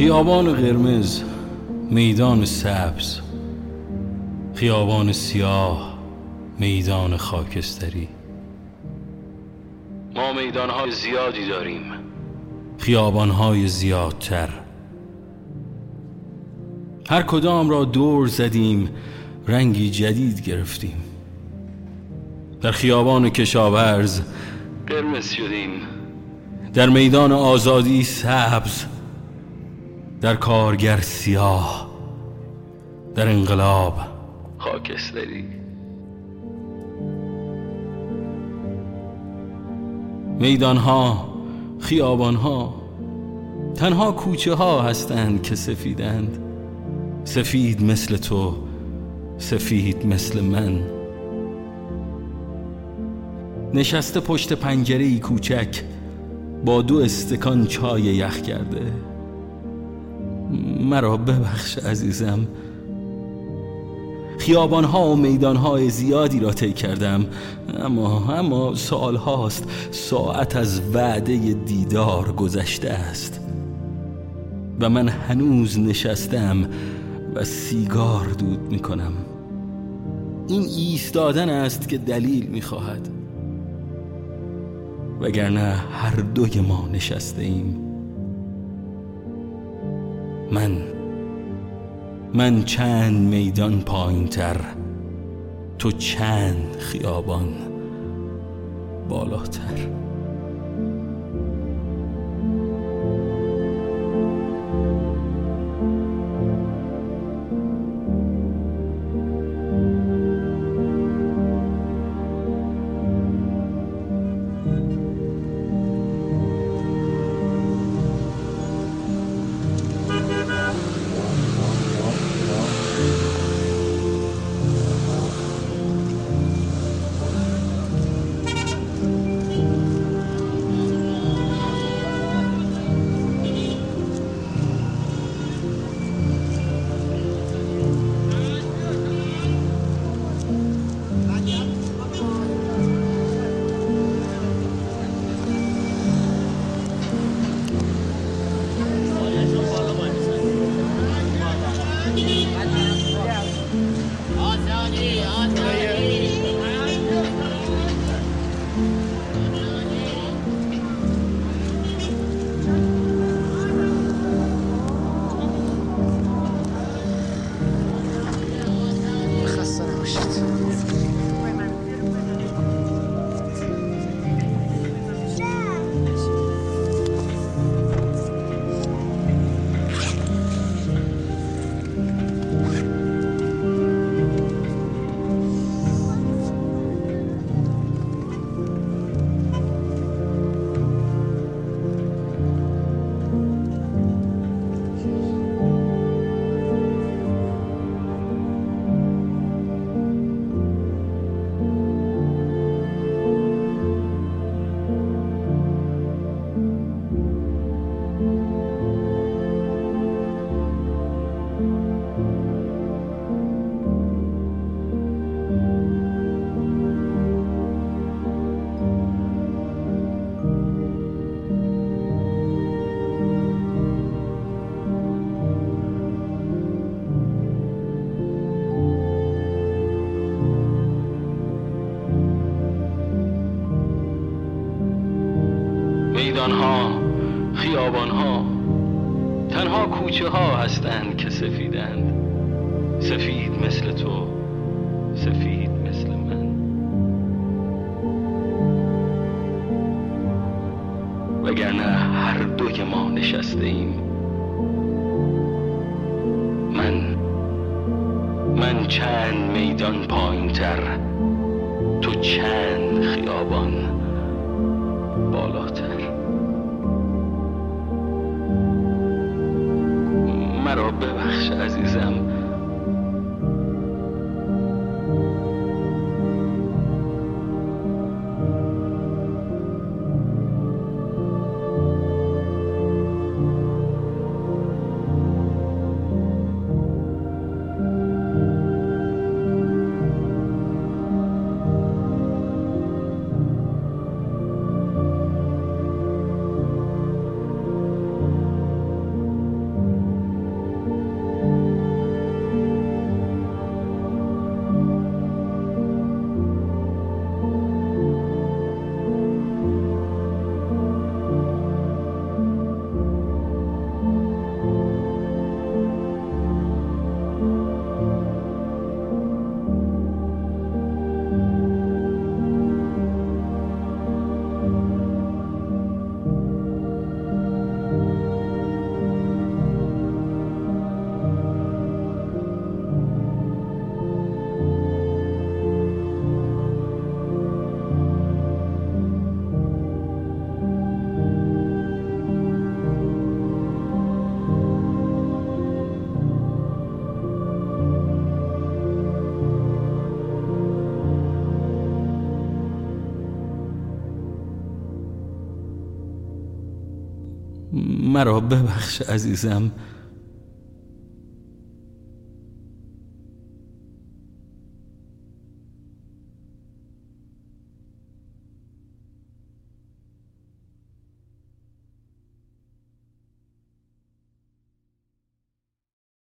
خیابان قرمز میدان سبز. خیابان سیاه میدان خاکستری. ما میدانهای زیادی داریم. خیابانهای زیادتر. هر کدام را دور زدیم رنگی جدید گرفتیم. در خیابان کشاورز قرمز شدیم. در میدان آزادی سبز در کارگر سیاه در انقلاب. خاکستری. میدانها خیابانها تنها کوچه ها هستند که سفیدند. سفید مثل تو سفید مثل من. نشسته پشت پنجره ای کوچک با دو استکان چای یخ کرده. مرا ببخش عزیزم. خیابان ها و میدان های زیادی را طی کردم اما اما سال هاست ساعت از وعده دیدار گذشته است. و من هنوز نشستم و سیگار دود می کنم این ایستادن است که دلیل می خواهد وگرنه هر دوی ما نشسته ایم. من. من چند میدان پایین تر تو چند خیابان بالاتر. ها خیابان ها تنها کوچه ها هستند که سفیدند. سفید مثل تو سفید مثل من. وگرنه هر دوی ما نشسته ایم من من چند میدان پایین تر تو چند خیابان بالاتر. ببخش عزیزم. مرا ببخش عزیزم.